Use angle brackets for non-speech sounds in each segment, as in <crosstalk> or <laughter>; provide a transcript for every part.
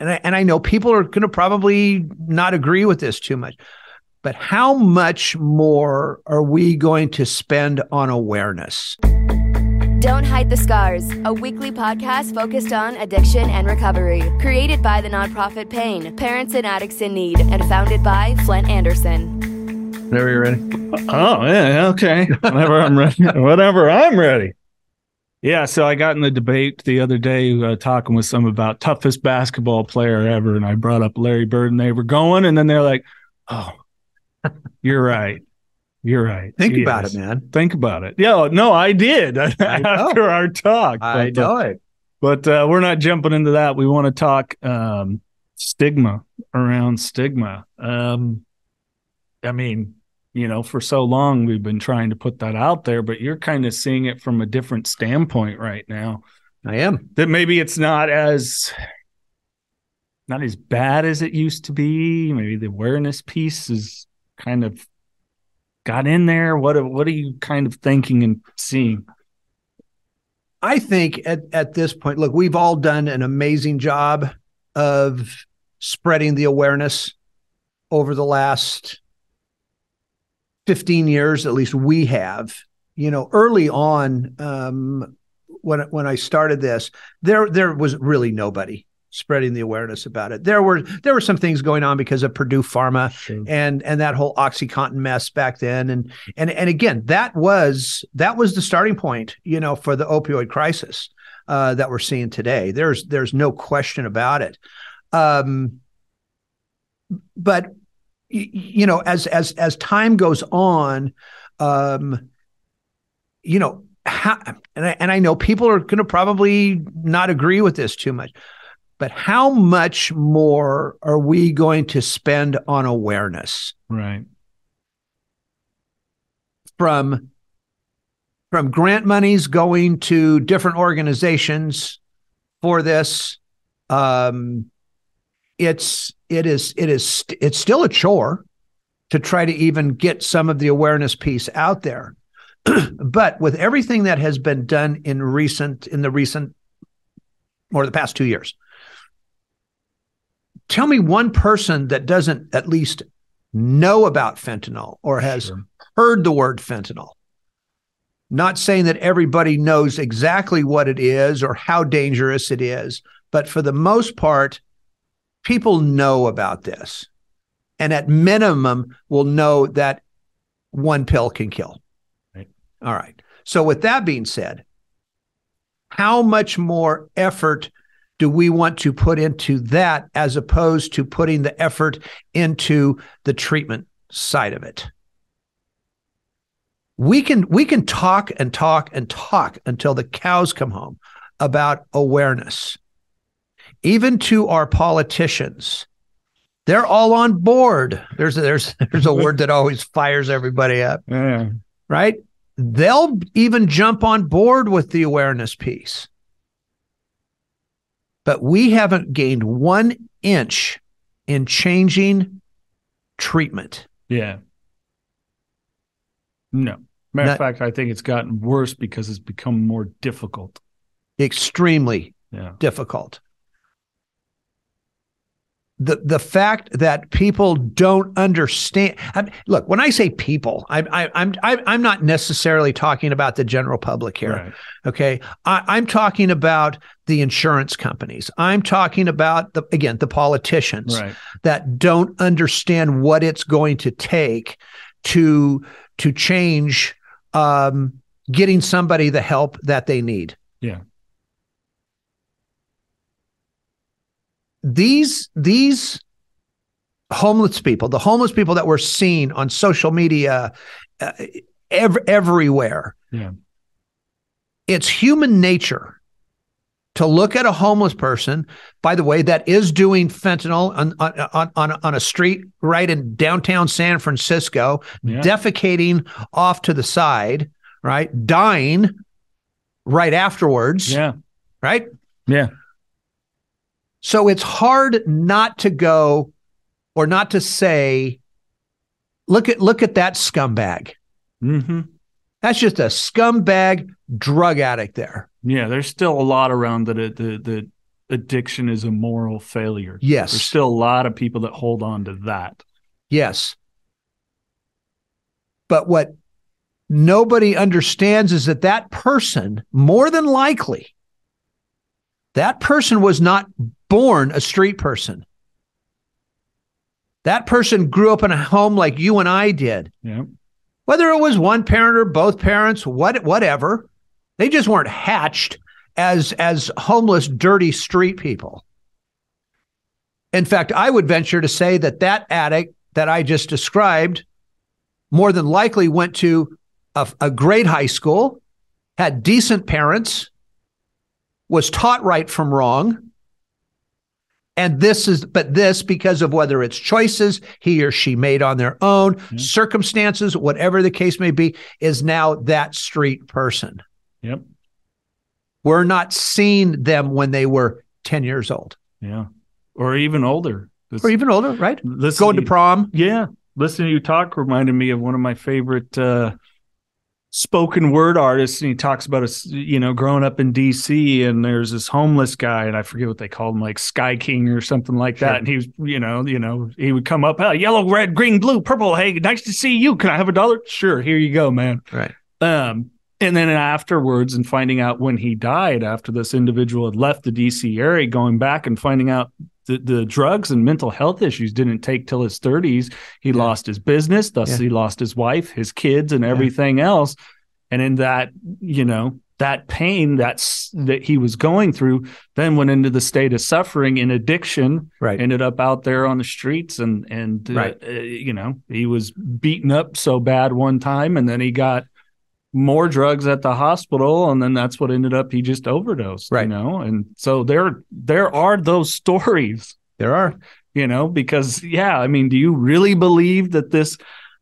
and I, and I know people are going to probably not agree with this too much, but how much more are we going to spend on awareness? Don't Hide the Scars, a weekly podcast focused on addiction and recovery. Created by the nonprofit Pain, Parents and Addicts in Need, and founded by Flindt Andersen. Whenever you're ready. Oh, yeah, okay. Whenever I'm ready. <laughs> Whenever I'm ready. Yeah, so I got in the debate the other day uh, talking with some about toughest basketball player ever, and I brought up Larry Bird, and they were going, and then they're like, "Oh, you're right, you're right." Think about it, man. Think about it. Yeah, no, I did <laughs> after our talk. I but, uh, know it. but uh, we're not jumping into that. We want to talk um, stigma around stigma. Um, I mean, you know, for so long we've been trying to put that out there, but you're kind of seeing it from a different standpoint right now. I am. That maybe it's not as not as bad as it used to be. Maybe the awareness piece is kind of got in there. What are, what are you kind of thinking and seeing? I think at, at this point, look, we've all done an amazing job of spreading the awareness over the last 15 years, at least we have. You know, early on, um, when when I started this, there there was really nobody spreading the awareness about it. There were there were some things going on because of Purdue Pharma Sure. and and that whole OxyContin mess back then, and and and again, that was that was the starting point, you know, for the opioid crisis uh, that we're seeing today. There's there's no question about it. Um, but y- you know, as as as time goes on, um, you know, how, and I, and I know people are going to probably not agree with this too much, but how much more are we going to spend on awareness Right. from from grant monies going to different organizations for this? Um, it's it is it is it's still a chore to try to even get some of the awareness piece out there. <clears throat> but with everything that has been done in recent in the recent or the past two years, tell me one person that doesn't at least know about fentanyl or has Sure. heard the word fentanyl. Not saying that everybody knows exactly what it is or how dangerous it is, but for the most part, people know about this. And at minimum, will know that one pill can kill. Right. All right. So, with that being said, how much more effort do we want to put into that as opposed to putting the effort into the treatment side of it? We can we can talk and talk and talk until the cows come home about awareness. Even to our politicians, they're all on board. There's a, there's <laughs> there's a word that always fires everybody up Yeah. right? They'll even jump on board with the awareness piece. But we haven't gained one inch in changing treatment. Yeah. No. Matter of fact, I think it's gotten worse because it's become more difficult. Extremely Yeah. difficult. The the fact that people don't understand. I mean, look, when I say people, I, I, I'm I'm not necessarily talking about the general public here. Right. Okay. I, I'm talking about the insurance companies. I'm talking about the again the politicians Right. that don't understand what it's going to take to to change um, getting somebody the help that they need. Yeah. These these homeless people, the homeless people that we're seeing on social media, uh, ev- everywhere. Yeah. it's human nature to look at a homeless person, by the way, that is doing fentanyl on on on, on a street right in downtown San Francisco, Yeah. defecating off to the side, right, dying right afterwards, Yeah. right. Yeah. So it's hard not to go or not to say, look at look at that scumbag. Mm-hmm. That's just a scumbag drug addict there. Yeah. There's still a lot around that. the that addiction is a moral failure. Yes. There's still a lot of people that hold on to that. Yes. But what nobody understands is that that person, more than likely, that person was not born a street person. That person grew up in a home like you and I did. Yeah. Whether it was one parent or both parents, what whatever, they just weren't hatched as as homeless, dirty street people. In fact, I would venture to say that that addict that I just described more than likely went to a, a great high school, had decent parents, was taught right from wrong. And this is, but this because of whether it's choices he or she made on their own, Mm-hmm. circumstances, whatever the case may be, is now that street person. Yep. We're not seeing them when they were 10 years old Yeah. Or even older. Or even older, right? Going to you- prom. Yeah. Listening to you talk reminded me of one of my favorite uh, spoken word artist And he talks about us, you know, growing up in DC and there's this homeless guy, and I forget what they called him, like Sky King or something like Sure. that. And he was, you know, you know, he would come up, oh, yellow, red, green, blue, purple. Hey, nice to see you. Can I have a dollar? Sure, here you go, man. Right. Um, and then afterwards, and finding out when he died after this individual had left the DC area, going back and finding out the, the drugs and mental health issues didn't take till his 30s. He Yeah. lost his business, thus Yeah. he lost his wife, his kids, and everything else. And in that, you know, that pain that's that he was going through, then went into the state of suffering and addiction. Right. Ended up out there on the streets, and and uh, Right. uh, you know he was beaten up so bad one time, and then he got more drugs at the hospital and then that's what ended up he just overdosed Right. you know and so there there are those <laughs> stories there are. you know because yeah i mean do you really believe that this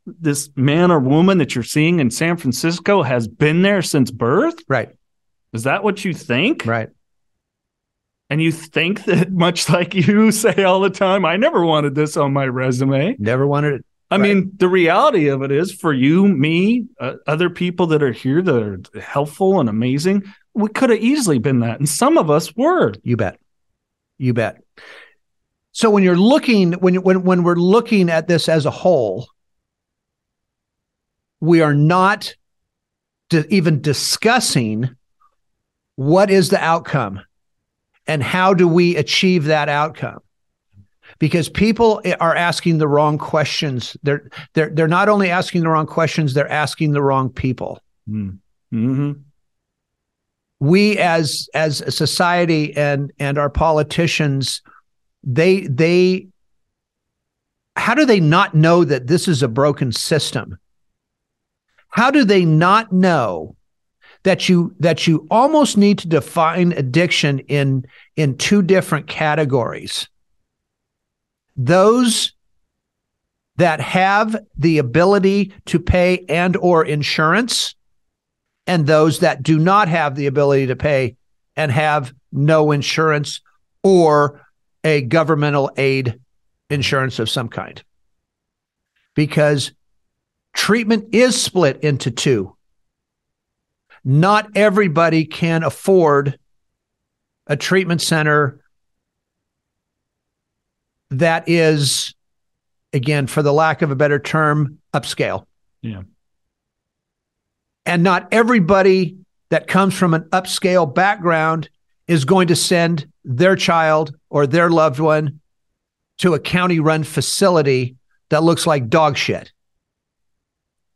this man or woman that you're seeing in san francisco has been there since birth Right. is that what you think Right. and you think that <laughs> much like you <laughs> say all the time i never wanted this on my resume Never wanted it. I Right. mean, the reality of it is for you, me, uh, other people that are here that are helpful and amazing, we could have easily been that. And some of us were. You bet. You bet. So when you're looking when when when we're looking at this as a whole, we are not even discussing what is the outcome and how do we achieve that outcome because people are asking the wrong questions. They're they're they're not only asking the wrong questions they're asking the wrong people. Mm-hmm. we as as a society and and our politicians they they how do they not know that this is a broken system? How do they not know that you that you almost need to define addiction in in two different categories those that have the ability to pay and or insurance and those that do not have the ability to pay and have no insurance or a governmental aid insurance of some kind. Because treatment is split into two. Not everybody can afford a treatment center that is, again, for the lack of a better term, upscale. Yeah. And not everybody that comes from an upscale background is going to send their child or their loved one to a county run facility that looks like dog shit.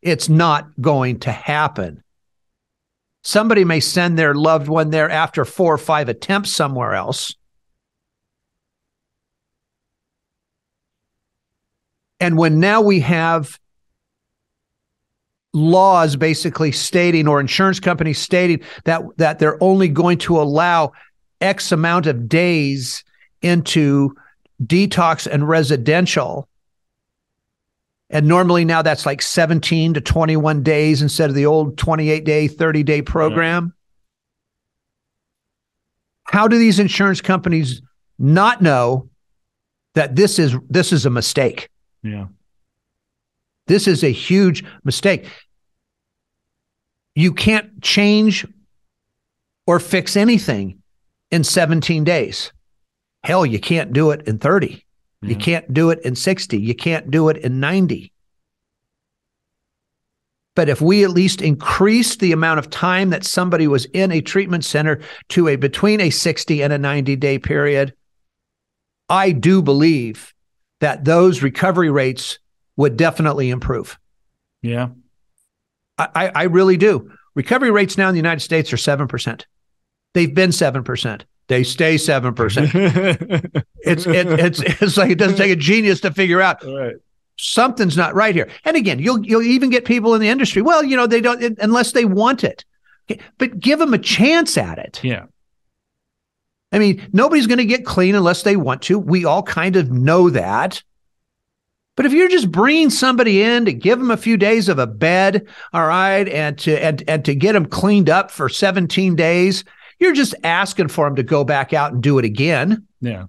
It's not going to happen. Somebody may send their loved one there after four or five attempts somewhere else. And when now we have laws basically stating or insurance companies stating that that they're only going to allow x amount of days into detox and residential and normally now that's like 17 to 21 days instead of the old 28 day 30 day program. How do these insurance companies not know that this is this is a mistake Yeah. this is a huge mistake. You can't change or fix anything in 17 days. Hell, you can't do it in 30. You can't do it in 60. You can't do it in 90. But if we at least increase the amount of time that somebody was in a treatment center to a between a 60 and a 90 day period, I do believe that those recovery rates would definitely improve. Yeah. I, I, really do. Recovery rates now in the United States are 7%. They've been 7%. They stay 7%. <laughs> It's, it, it's, it's like it doesn't take a genius to figure out right. something's not right here. And again, you'll you'll even get people in the industry. Well, you know, they don't unless they want it. Okay, But give them a chance at it. Yeah. I mean, nobody's going to get clean unless they want to. We all kind of know that. But if you're just bringing somebody in to give them a few days of a bed, all right, and to and and to get them cleaned up for 17 days, you're just asking for them to go back out and do it again. Yeah.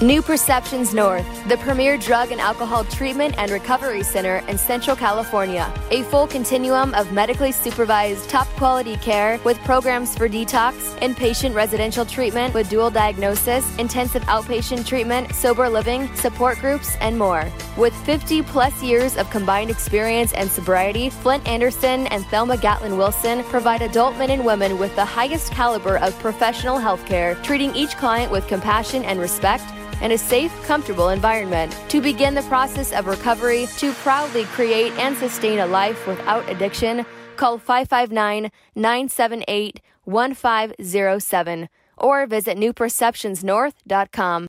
New Perceptions North, the premier drug and alcohol treatment and recovery center in Central California. A full continuum of medically supervised, top quality care with programs for detox, inpatient residential treatment with dual diagnosis, intensive outpatient treatment, sober living, support groups, and more. With 50 plus years of combined experience and sobriety, Flindt Andersen and Thelma Gatlin Wilson provide adult men and women with the highest caliber of professional health care, treating each client with compassion and respect and a safe, comfortable environment. To begin the process of recovery, to proudly create and sustain a life without addiction, call 559 978 1507 or visit newperceptionsnorth.com.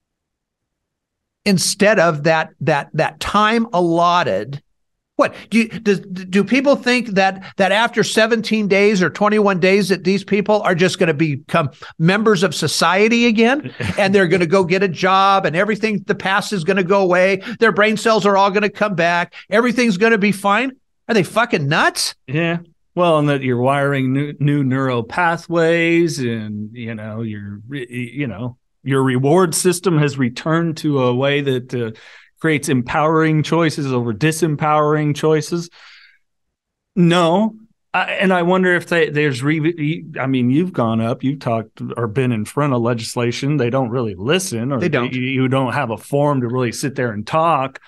instead of that that that time allotted what do you, does, do people think that that after 17 days or 21 days that these people are just going to become members of society again? <laughs> And they're going to go get a job and everything the past is going to go away. Their brain cells are all going to come back. Everything's going to be fine. Are they fucking nuts? Yeah. Well, and that you're wiring new, new neural pathways and, you know, your, you know, your reward system has returned to a way that uh, creates empowering choices over disempowering choices. No. I, and I wonder if they, there's, re, I mean, you've gone up, you've talked or been in front of legislation. They don't really listen or They don't. You, you don't have a forum to really sit there and talk.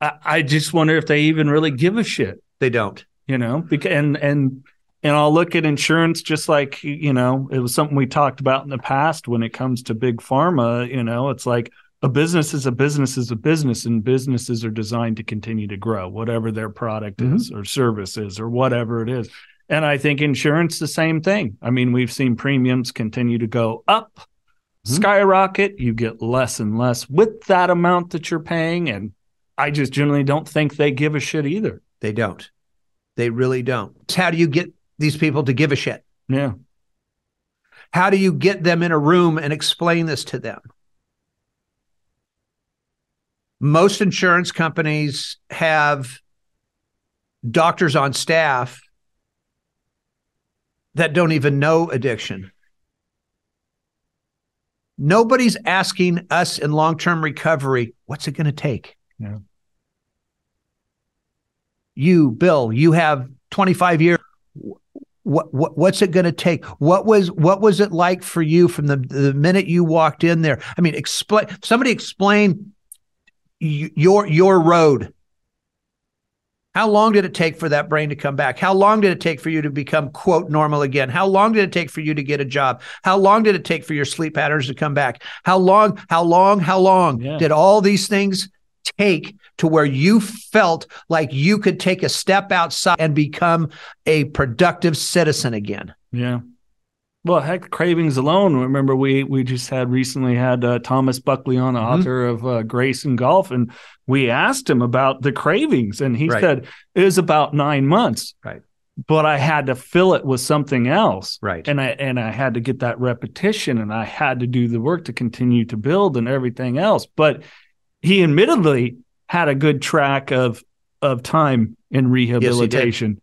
I, I just wonder if they even really give a shit they don't you know because and and and I'll look at insurance just like you know it was something we talked about in the past when it comes to big pharma you know it's like a business is a business is a business and businesses are designed to continue to grow whatever their product Mhm. is or service is or whatever it is. And I think insurance the same thing. I mean we've seen premiums continue to go up Mhm. skyrocket. You get less and less with that amount that you're paying and I just generally don't think they give a shit either. They don't. They really don't. How do you get these people to give a shit? Yeah. How do you get them in a room and explain this to them? Most insurance companies have doctors on staff that don't even know addiction. Nobody's asking us in long term recovery, what's it going to take? Yeah. You, Bill, you have 25 years what, what what's it going to take what was what was it like for you from the the minute you walked in there i mean explain somebody explain your your road how long did it take for that brain to come back how long did it take for you to become quote normal again how long did it take for you to get a job how long did it take for your sleep patterns to come back how long how long how long Yeah. did all these things take to where you felt like you could take a step outside and become a productive citizen again. Yeah. Well, heck, cravings alone. Remember, we we just had recently had uh, Thomas Buckley on, the Mhm. author of uh, Grace and Golf, and we asked him about the cravings, and he Right. said it was about nine months. Right. But I had to fill it with something else, Right. and I and I had to get that repetition, and I had to do the work to continue to build and everything else. But he admittedly had a good track of of time in rehabilitation.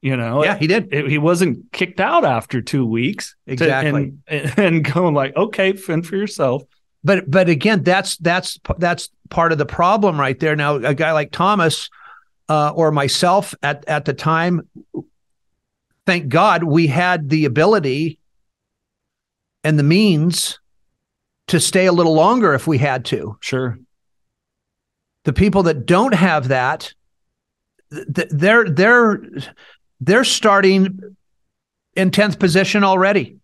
You know, yeah, he did. it- he wasn't kicked out after two weeks to- Exactly. and, <laughs> and going like okay fend for yourself But but again, that's that's that's part of the problem right there. Now, a guy like Thomas uh, or myself at at the time, thank God we had the ability and the means to stay a little longer if we had to. Sure. The people that don't have that, th- they're they're they're starting in 10th position already.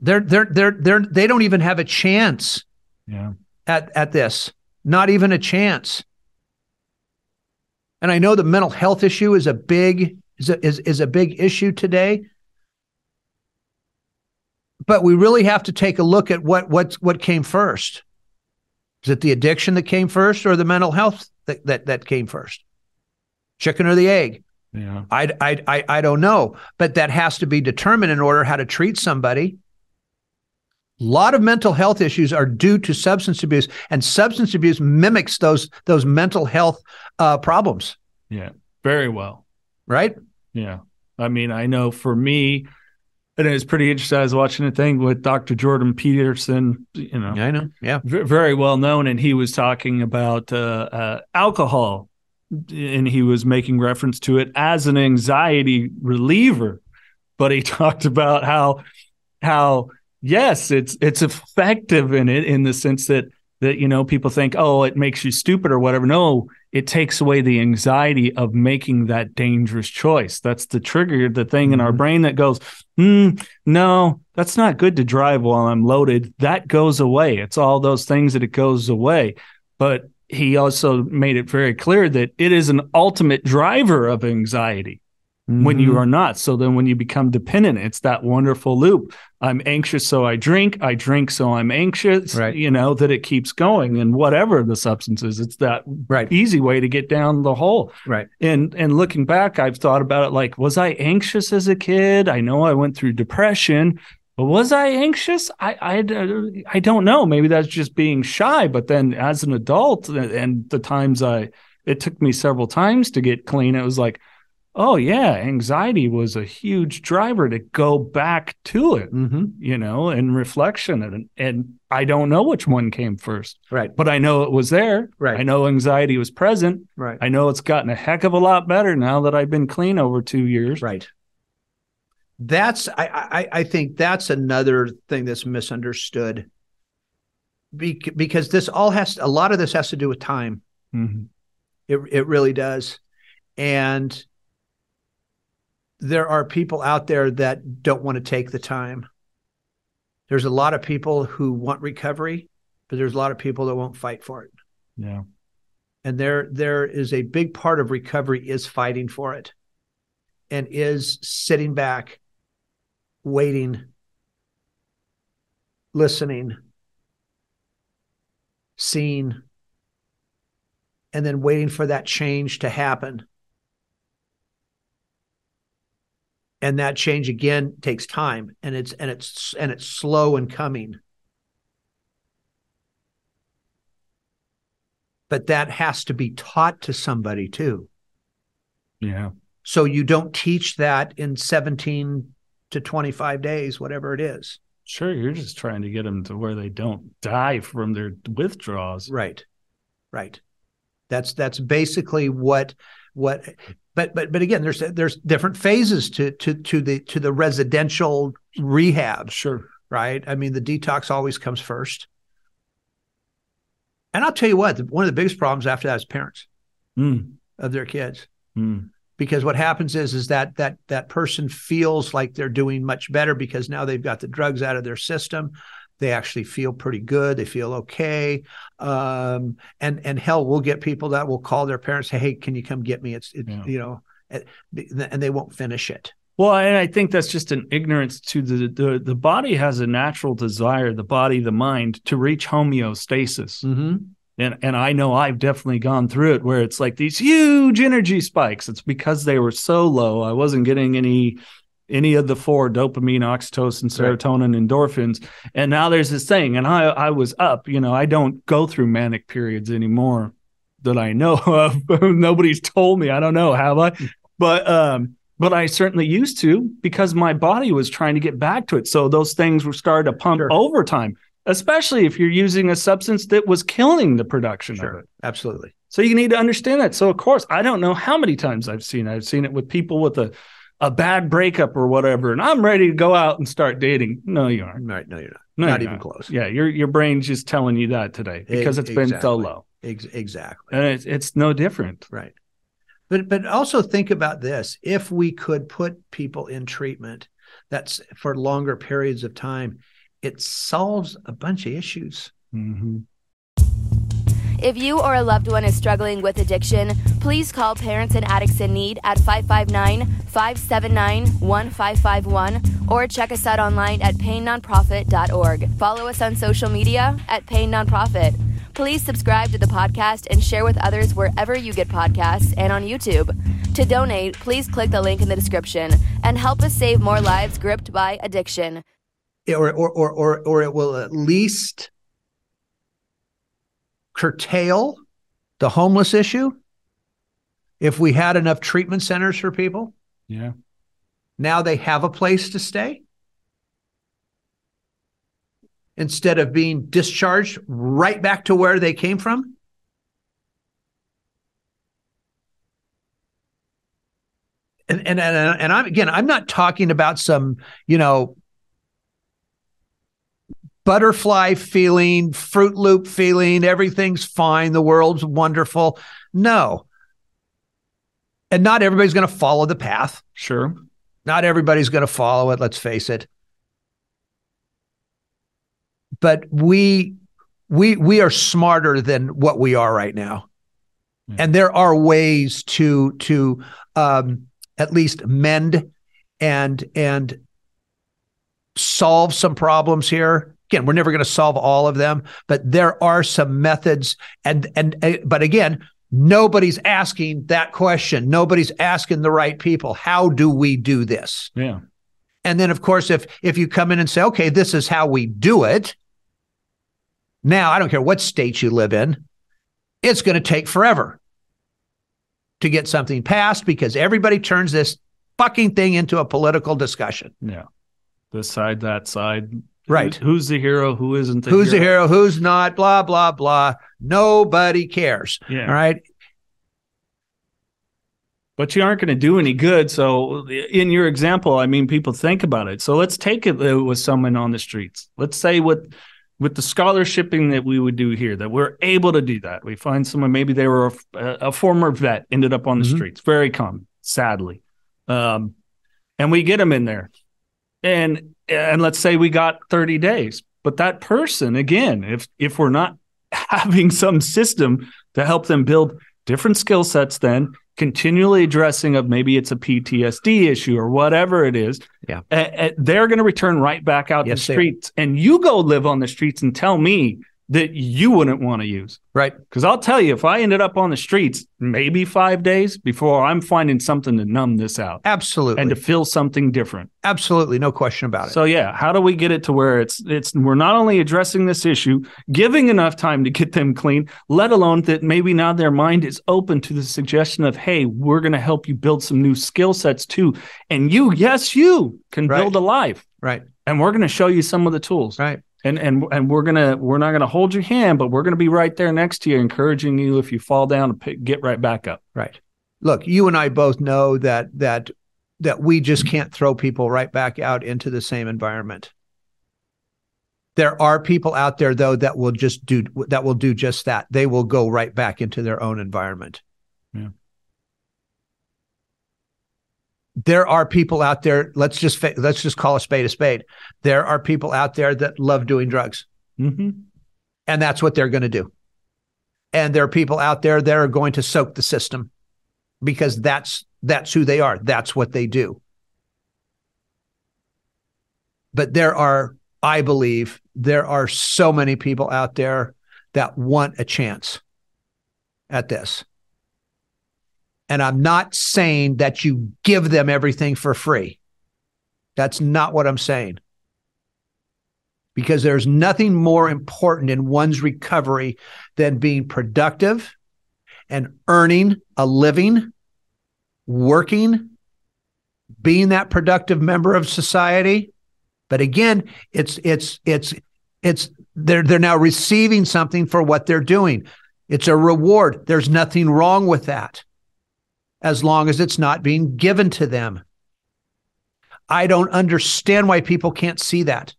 They're they're they're they're they don't even have a chance Yeah. at at this. Not even a chance. And I know the mental health issue is a big is a, is, is a big issue today. But we really have to take a look at what what what came first. Is it the addiction that came first or the mental health that that, that came first? Chicken or the egg? Yeah. I, I, I, I don't know, but that has to be determined in order how to treat somebody. A lot of mental health issues are due to substance abuse, and substance abuse mimics those those mental health uh, problems, Yeah. Very well. right? Yeah. I mean, I know for me, and it was pretty interesting. I was watching a thing with Dr. Jordan Peterson, you know, I know. Yeah, v- very well known, and he was talking about uh, uh, alcohol, and he was making reference to it as an anxiety reliever. But he <laughs> talked about how how yes, it's it's effective in it in the sense that that you know people think oh it makes you stupid or whatever. No, it takes away the anxiety of making that dangerous choice. That's the trigger, the thing in our Mhm. brain that goes, hmm, no, that's not good to drive while I'm loaded. That goes away. It's all those things that it goes away. But he also made it very clear that it is an ultimate driver of anxiety when you Mhm. are not. So then when you become dependent, it's that wonderful loop. I'm anxious, so I drink. I drink, so I'm anxious. Right. You know, that it keeps going. And whatever the substance is, it's that right, easy way to get down the hole. right. And and looking back, I've thought about it like, was I anxious as a kid? I know I went through depression, was I anxious? I I, I don't know. Maybe that's just being shy. But then as an adult, and the times I it took me several times to get clean, it was like, oh yeah, anxiety was a huge driver to go back to it, hmm you know, and reflection. And and I don't know which one came first, Right, but I know it was there. Right. I know anxiety was present. right, I know it's gotten a heck of a lot better now that I've been clean over two years. right. That's I, I I think that's another thing that's misunderstood. Bec- because this all has a lot of this has to do with time. Mhm. It it really does. And there are people out there that don't want to take the time. There's a lot of people who want recovery, but there's a lot of people that won't fight for it. Yeah. And there there is a big part of recovery is fighting for it. And is sitting back, waiting, listening, seeing, and then waiting for that change to happen. And that change again takes time and it's and it's and it's slow and coming. But that has to be taught to somebody too. Yeah. So you don't teach that in 17 to 25 days, whatever it is. Sure. You're just trying to get them to where they don't die from their withdrawals. Right. Right. That's that's basically what what but but but again there's there's different phases to to to the to the residential rehab, Sure. right? I mean the detox always comes first. And I'll tell you what, one of the biggest problems after that is parents Mm. of their kids. Mm. Because what happens is is that that that person feels like they're doing much better because now they've got the drugs out of their system they actually feel pretty good they feel okay um, and and hell we'll get people that will call their parents say hey can you come get me it's, it's Yeah. you know and they won't finish it Well, and I think that's just an ignorance to the, the the body has a natural desire, the body, the mind, to reach homeostasis. mm-hmm. And and I know I've definitely gone through it where it's like these huge energy spikes. It's because they were so low. I wasn't getting any any of the four dopamine, oxytocin, Right. serotonin, endorphins. And now there's this thing. And I I was up. You know, I don't go through manic periods anymore that I know <laughs> of. Nobody's told me. I don't know, have I? <laughs> But um but I certainly used to because my body was trying to get back to it. So those things were starting to pump Sure. overtime, especially if you're using a substance that was killing the production of it. absolutely So you need to understand that. So of course, I don't know how many times I've seen. I've seen it with people with a a bad breakup or whatever, and I'm ready to go out and start dating. No, you aren't. right no you're not No, not you're even close. Yeah, your your brain's just telling you that today because it's been so low, Ex- exactly. and it's it's no different. Right. But but also think about this. If we could put people in treatment that's for longer periods of time, it solves a bunch of issues. hmm If you or a loved one is struggling with addiction, please call Parents and Addicts in Need at 559 579 1551 or check us out online at painnonprofit.org. Follow us on social media at Pain Nonprofit. Please subscribe to the podcast and share with others wherever you get podcasts and on YouTube. To donate, please click the link in the description and help us save more lives gripped by addiction. Or or or or, or it will at least curtail the homeless issue if we had enough treatment centers for people. Yeah. Now they have a place to stay instead of being discharged right back to where they came from. And and and, and I'm again, I'm not talking about some, you know, butterfly feeling, Fruit Loop feeling, everything's fine, the world's wonderful. No. And not everybody's going to follow the path. Sure. Not everybody's going to follow it, let's face it. But we we we are smarter than what we are right now. Yeah. And there are ways to to um at least mend and and solve some problems here. Again, we're never going to solve all of them, but there are some methods and and uh, but again, nobody's asking that question. Nobody's asking the right people. How do we do this? Yeah. And then of course if if you come in and say, "Okay, this is how we do it." Now, I don't care what state you live in, it's going to take forever to get something passed because everybody turns this fucking thing into a political discussion. Yeah. This side, that side. Right. Who- who's the hero? Who isn't the Who's the hero? hero? Who's not? Blah, blah, blah. Nobody cares. Yeah. All right. but you aren't going to do any good. So, in your example, I mean, people think about it. So, let's take it uh, with someone on the streets. Let's say with with the scholarshiping that we would do here, that we're able to do that. We find someone maybe they were a, a former vet, ended up on the Mhm. streets. Very common, sadly. Um, and we get them in there, and and let's say we got thirty days. But that person, again, if if we're not <laughs> having some system to help them build different skill sets, then continually addressing of maybe it's a PTSD issue or whatever it is. Yeah. a- they're going to return right back out Yes, the streets, and you go live on the streets and tell me that you wouldn't want to use. Right. Because I'll tell you, if I ended up on the streets, maybe five days before I'm finding something to numb this out Absolutely. and to feel something different. Absolutely. No question about it. So yeah, how do we get it to where it's it's we're not only addressing this issue, giving enough time to get them clean, let alone that maybe now their mind is open to the suggestion of, hey, we're going to help you build some new skill sets too, and you, yes, you can Right. build a life, right. and we're going to show you some of the tools, Right. And and and we're gonna we're not going to hold your hand, but we're going to be right there next to you, encouraging you if you fall down to pick, get right back up. Right. Look, you and I both know that that that we just can't throw people right back out into the same environment. There are people out there though that will just do that will do just that. They will go right back into their own environment. Yeah. There are people out there, let's just fa- let's just call a spade a spade. There are people out there that love doing drugs Mm-hmm. and that's what they're going to do. And there are people out there that are going to soak the system because that's that's who they are. That's what they do. But there are, I believe, there are so many people out there that want a chance at this. And I'm not saying that you give them everything for free. That's not what I'm saying because there's nothing more important in one's recovery than being productive and earning a living, working, being that productive member of society. But again, it's it's it's it's they're they're now receiving something for what they're doing. It's a reward. There's nothing wrong with that. As long as it's not being given to them. I don't understand why people can't see that.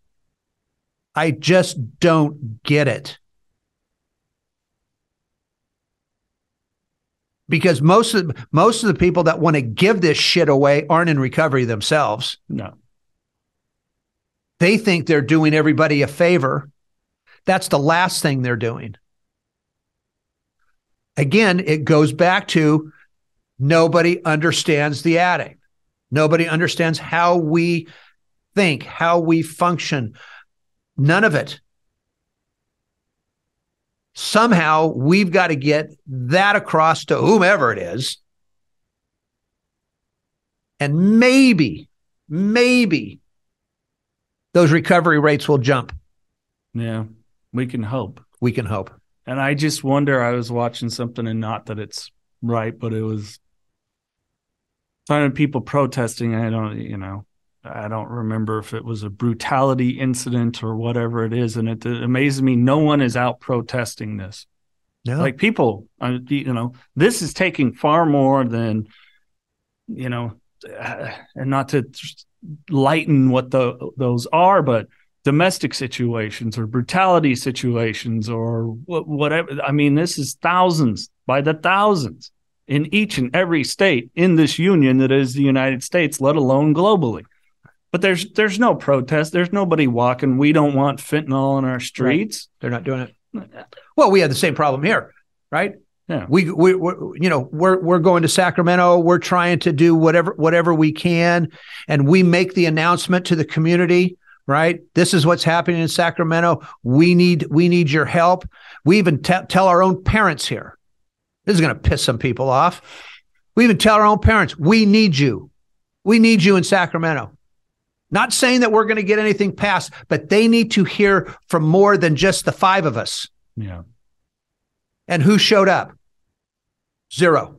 I just don't get it. Because most of most of the people that want to give this shit away aren't in recovery themselves. No. They think they're doing everybody a favor. That's the last thing they're doing. Again, it goes back to nobody understands the addict. Nobody understands how we think, how we function. None of it. Somehow we've got to get that across to whomever it is. And maybe, maybe those recovery rates will jump. Yeah. We can hope. We can hope. And I just wonder I was watching something and not that it's right, but it was finding people protesting. I don't, you know, I don't remember if it was a brutality incident or whatever it is. And it, it amazes me no one is out protesting this. No. Like people, uh, you know, this is taking far more than, you know, uh, and not to lighten what the those are, but domestic situations or brutality situations or whatever. I mean, this is thousands by the thousands in each and every state in this union that is the United States, let alone globally. But there's there's no protest. There's nobody walking. We don't want fentanyl in our streets. Right. They're not doing it. Well, we have the same problem here, right? Yeah. We we you know we're we're going to Sacramento. We're trying to do whatever whatever we can, and we make the announcement to the community. Right. This is what's happening in Sacramento. We need we need your help. We even t- tell our own parents here. This is going to piss some people off. We even tell our own parents, we need you. We need you in Sacramento. Not saying that we're going to get anything passed, but they need to hear from more than just the five of us. Yeah. And who showed up? Zero.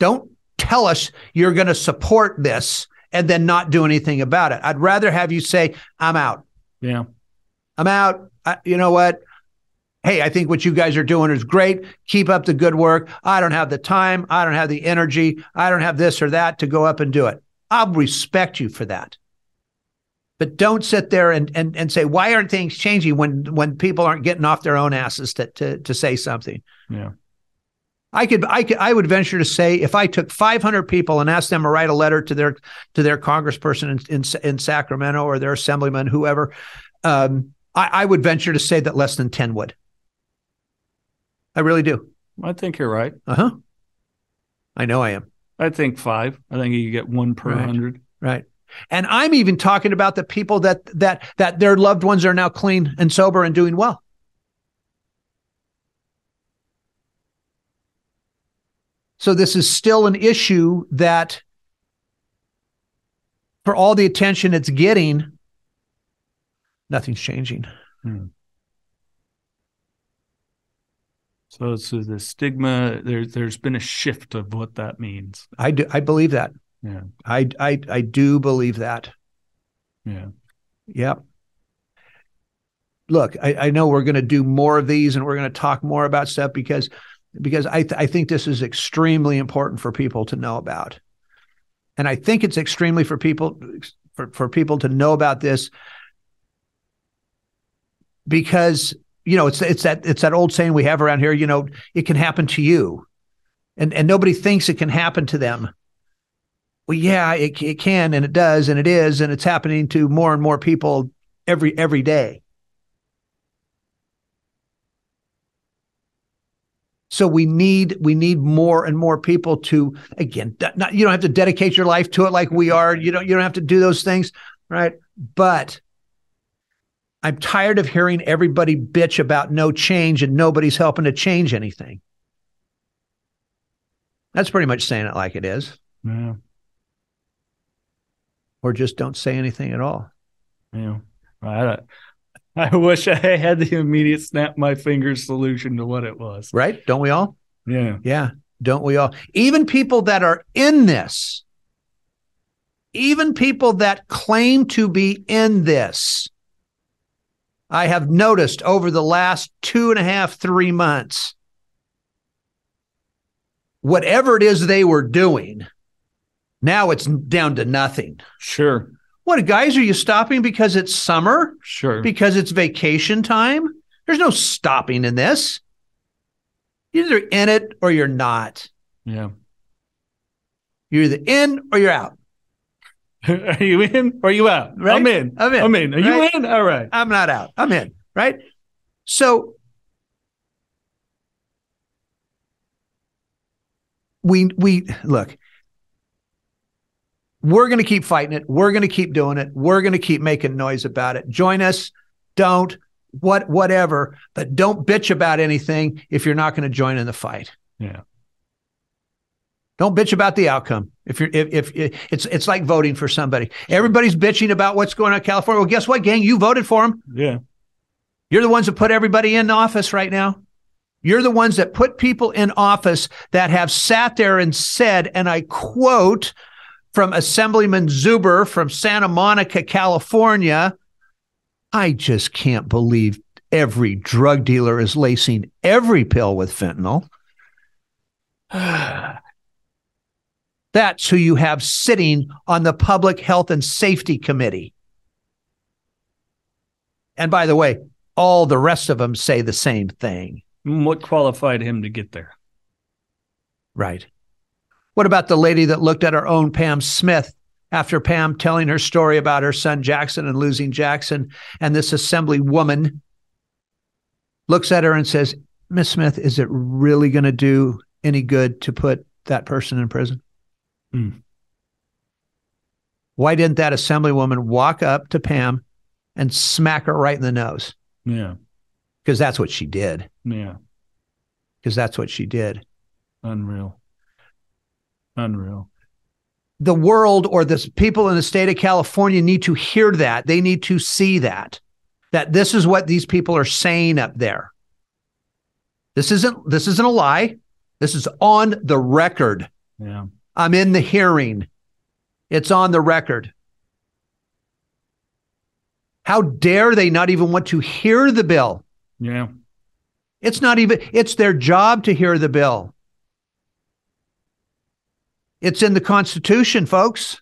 Don't tell us you're going to support this and then not do anything about it. I'd rather have you say, I'm out. Yeah. I'm out. I, you know what? Hey, I think what you guys are doing is great. Keep up the good work. I don't have the time. I don't have the energy. I don't have this or that to go up and do it. I'll respect you for that. But don't sit there and, and, and say, why aren't things changing when, when people aren't getting off their own asses to, to, to say something? Yeah. I could, I could, I would venture to say if I took 500 people and asked them to write a letter to their, to their congressperson in, in, in Sacramento or their assemblyman, whoever, um, I, I would venture to say that less than 10 would. I really do. I think you're right. Uh huh. I know I am. I think five. I think you get one per Right. hundred. Right. And I'm even talking about the people that that that their loved ones are now clean and sober and doing well. So this is still an issue that for all the attention it's getting, nothing's changing. So so the stigma. There, there's been a shift of what that means. I do I believe that. Yeah. I I I do believe that. Yeah. Yep. Look, I, I know we're going to do more of these and we're going to talk more about stuff because because I th- I think this is extremely important for people to know about. And I think it's extremely for people for, for people to know about this because you know it's it's that it's that old saying we have around here, you know, it can happen to you. And and nobody thinks it can happen to them. Well, yeah, it it can and it does and it is and it's happening to more and more people every every day. So we need we need more and more people to again not, you don't have to dedicate your life to it like we are. You don't you don't have to do those things, right? But I'm tired of hearing everybody bitch about no change and nobody's helping to change anything. That's pretty much saying it like it is, Yeah. or just don't say anything at all. Yeah. I, I wish I had the immediate snap my fingers solution to what it was. Right? Don't we all? Yeah. Yeah. Don't we all? Even people that are in this, even people that claim to be in this, I have noticed over the last two and a half, three months, whatever it is they were doing, now it's down to nothing. Sure. What guys are you stopping because it's summer? Sure. Because it's vacation time? There's no stopping in this. You're either in it or you're not. yeah. You're either in or you're out. <laughs> are you in or are you out? Right? I'm in. I'm in. I'm in. Are Right? you in? All right. I'm not out. I'm in. Right. So we we look. We're going to keep fighting it. We're going to keep doing it. We're going to keep making noise about it. Join us. Don't what whatever, but don't bitch about anything if you're not going to join in the fight. Yeah. Don't bitch about the outcome. If you're if, if it's it's like voting for somebody. Everybody's bitching about what's going on in California. Well, guess what, gang? You voted for them. Yeah. You're the ones that put everybody in office right now. You're the ones that put people in office that have sat there and said, and I quote from Assemblyman Zbur from Santa Monica, California, I just can't believe every drug dealer is lacing every pill with fentanyl. <sighs> <sighs> That's who you have sitting on the Public Health and Safety Committee. And by the way, all the rest of them say the same thing. What qualified him to get there? Right. What about the lady that looked at her own Pam Smith after Pam telling her story about her son Jackson and losing Jackson? And this assembly woman looks at her and says, Miss Smith, is it really going to do any good to put that person in prison? Hmm. Why didn't that assemblywoman walk up to Pam and smack her right in the nose? Yeah. Because that's what she did. Yeah. Because that's what she did. Unreal. Unreal. the world or the people in the state of California need to hear that. They need to see that. That this is what these people are saying up there. This isn't this isn't a lie. This is on the record. Yeah. I'm in the hearing. It's on the record. How dare they not even want to hear the bill? Yeah. It's not even it's their job to hear the bill. It's in the Constitution, folks.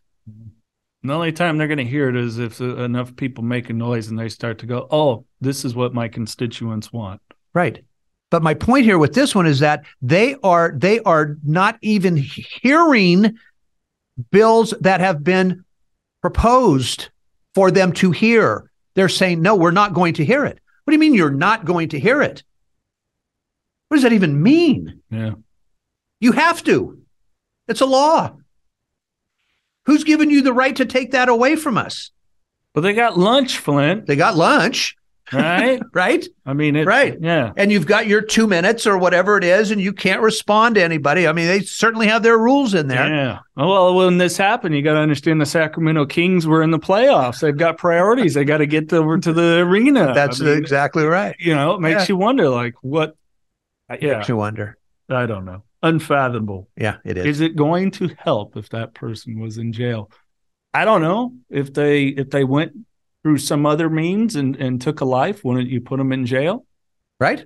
The only time they're going to hear it is if enough people make a noise and they start to go, "Oh, this is what my constituents want." Right. But my point here with this one is that they are they are not even hearing bills that have been proposed for them to hear. They're saying, no, we're not going to hear it. What do you mean you're not going to hear it? What does that even mean? Yeah. You have to. It's a law. Who's given you the right to take that away from us? But they got lunch, Flindt, They got lunch, right? <laughs> right? I mean, it, Right. Yeah. and you've got your two minutes or whatever it is, and you can't respond to anybody. I mean, they certainly have their rules in there. Yeah. Well, when this happened, you got to understand the Sacramento Kings were in the playoffs. They've got priorities. They got to get over to the arena. That's I mean, exactly right. you know, it makes Yeah. you wonder, like, what? Uh, yeah, Makes you wonder. I don't know. Unfathomable. Yeah, it is. Is it going to help if that person was in jail? I don't know. If they if they went through some other means and and took a life, wouldn't you put them in jail? right?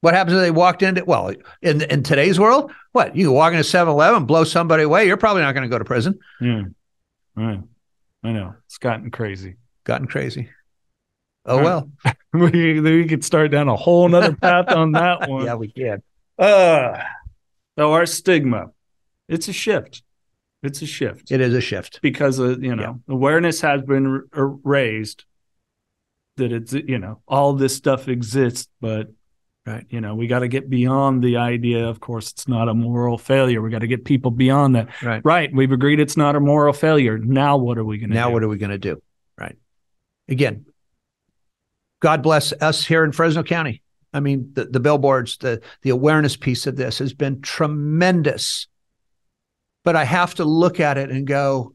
What happens if they walked into well in in today's world? What you walk into 7-Eleven, blow somebody away. You're probably not going to go to prison. Yeah. Right. I know. It's gotten crazy. Gotten crazy. <laughs> Oh Right. well. we, we could start down a whole nother path on that <laughs> one. Yeah, we can. Uh, so our stigma, it's a shift. It's a shift It is a shift. because of, you know, awareness has been r- r- raised that it's, you know, all this stuff exists, but, Right. you know, we got to get beyond the idea. Of course, it's not a moral failure. We got to get people beyond that. Right. Right. We've agreed it's not a moral failure. Now, what are we going to do? Now do? what are we going to do? Right. Again, God bless us here in Fresno County. I mean, the, the billboards, the the awareness piece of this has been tremendous. But I have to look at it and go,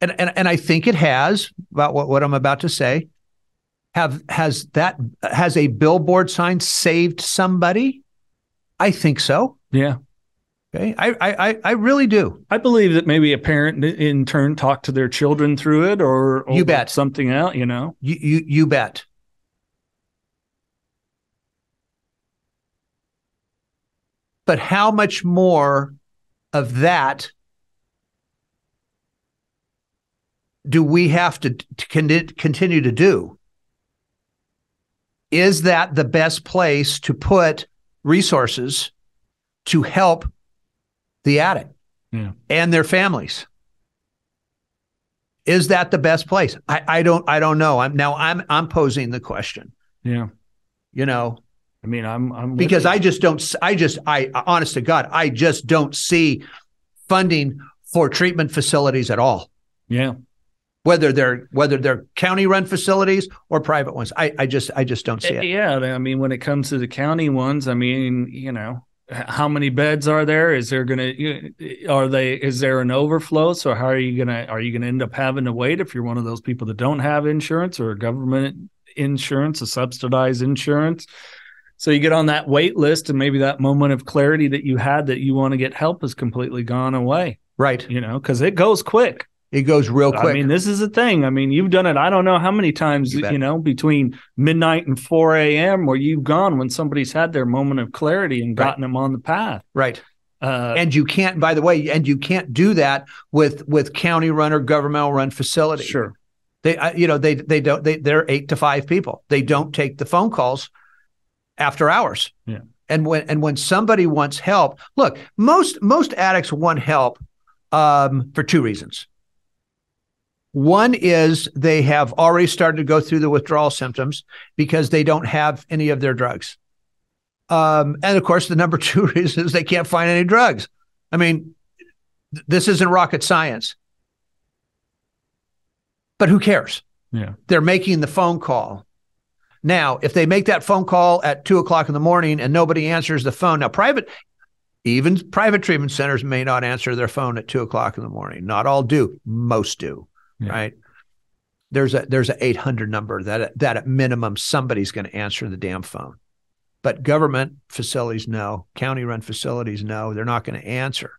and and, and I think it has about what, what I'm about to say. Have has that has a billboard sign saved somebody? I think so. yeah. Okay. I I I- really do. I believe that maybe a parent in turn talked to their children through it or, or You bet. something out, you know? You you you bet. But how much more of that do we have to, to con- continue to do? Is that the best place to put resources to help the addict Yeah. and their families? Is that the best place? I, I don't I don't know. I'm now I'm I'm posing the question. Yeah. You know, I mean, I'm I'm because you. I just don't. I just I honest to God, I just don't see funding for treatment facilities at all. yeah. Whether they're whether they're county run facilities or private ones, I I just I just don't see eh, it. Yeah, I mean, when it comes to the county ones, I mean, you know, how many beds are there? Is there gonna eh, are they? Is there an overflow? So how are you gonna are you gonna end up having to wait if you're one of those people that don't have insurance or government insurance, a subsidized insurance? So you get on that wait list, and maybe that moment of clarity that you had that you want to get help is completely gone away. Right, You know, because it goes quick. it goes real quick. I mean, this is a thing. I mean, you've done it. I don't know how many times, You you, know, between midnight and 4 a.m. where you've gone when somebody's had their moment of clarity and Right. gotten them on the path. right, Uh, and you can't. By the way, and you can't do that with with county run or governmental run facilities. sure. They, uh, you know, they they don't. They they're eight to five people. They don't take the phone calls after hours. Yeah. And when and when somebody wants help, look, most most addicts want help um, for two reasons. One is they have already started to go through the withdrawal symptoms because they don't have any of their drugs. Um, and of course, the number <laughs> two reason is they can't find any drugs. I mean, th- this isn't rocket science. But who cares? Yeah. They're making the phone call. Now, if they make that phone call at two o'clock in the morning and nobody answers the phone, now private, even private treatment centers may not answer their phone at two o'clock in the morning. Not all do, most do, Yeah. right? There's a there's a 800 number that that at minimum somebody's going to answer the damn phone. But government facilities no, county run facilities no, they're not going to answer.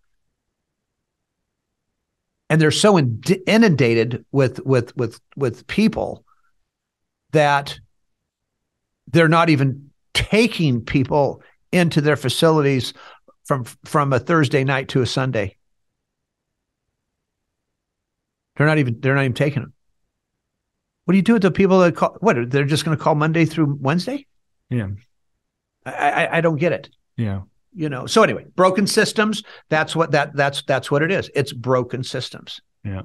And they're so inundated with with with with people that they're not even taking people into their facilities from from a Thursday night to a Sunday. They're not even they're not even taking them. What do you do with the people that call? What they're just going to call Monday through Wednesday? Yeah. I, I I don't get it. Yeah. You know. So anyway, broken systems. That's what that that's that's what it is. It's broken systems. Yeah.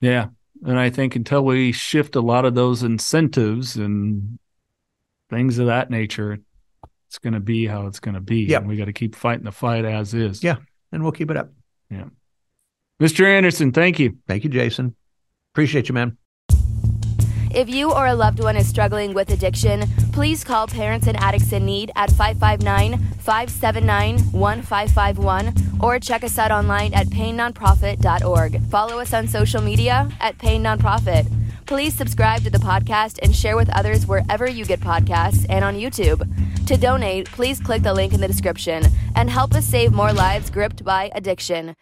Yeah. And I think until we shift a lot of those incentives and things of that nature, it's going to be how it's going to be. Yep. And we got to keep fighting the fight as is. Yeah. And we'll keep it up. Yeah. Mr. Andersen, thank you. Thank you, Jason. Appreciate you, man. If you or a loved one is struggling with addiction, please call Parents and Addicts in Need at 559 579 1551 or check us out online at painnonprofit.org. Follow us on social media at Pain Nonprofit. Please subscribe to the podcast and share with others wherever you get podcasts and on YouTube. To donate, please click the link in the description and help us save more lives gripped by addiction.